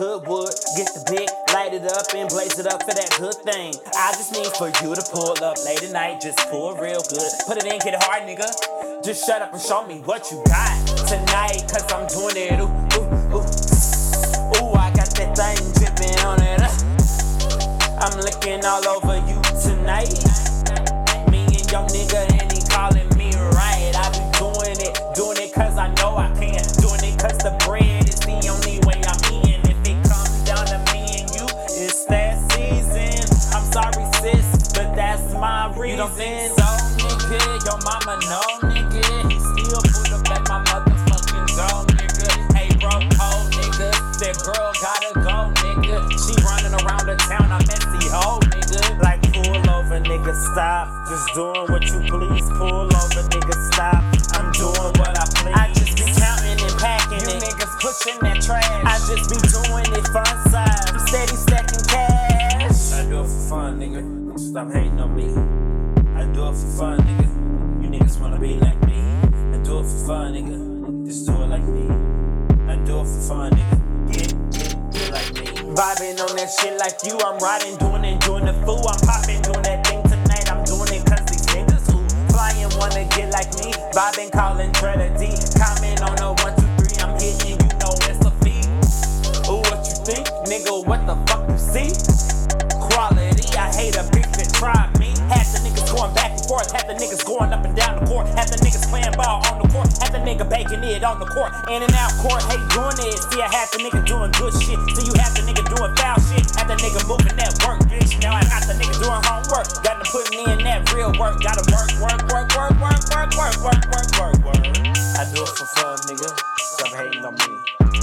good wood. Get the big, light it up and blaze it up for that good thing. I just need for you to pull up late at night, just pull real good. Put it in, get it hard, nigga. Just shut up and show me what you got tonight, cause I'm doing it. Ooh, ooh, ooh. Ooh, I got that thing dripping on it. Uh. I'm licking all over you tonight. Reason. You don't think so, nigga? Your mama know, nigga. He still pull up at my motherfucking zone, nigga. Hey, bro, cold, nigga. That girl gotta go, nigga. She running around the town, I'm messy hoe, nigga. Like, pull over, nigga, stop. Just doing what you please. Pull over, nigga, stop. I'm doing what I please. I just be counting and packing you it. niggas pushing that trash. I just be doing it fun side. I'm steady stacking cash. I do it for fun, nigga. Stop hating on me. Fun, nigga. Just do it like me. I do it for fun, nigga. Vibing on that shit like you. I'm riding, doing it, doing the fool. I'm popping, doing that thing tonight. I'm doing it cause these niggas who flying wanna get like me. Vibing, calling D. Comment on the one, two, three. I'm hitting, you know it's a feat. Ooh, what you think? Nigga, what the fuck you see? Quality, I hate a bitch that try me. Half the niggas going back and forth, half the niggas going up and down the court, half the niggas playing ball on the half the nigga baking it on the court, in and out court, hate doing it. See, I half the nigga doing good shit, see you half the nigga doing foul shit, half the nigga moving that work, bitch. Now I got the nigga doing homework, got to putting in that real work, gotta work, work, work, work, work, work, work, work, work, work, work. I do it for fun, nigga. Stop hating on me.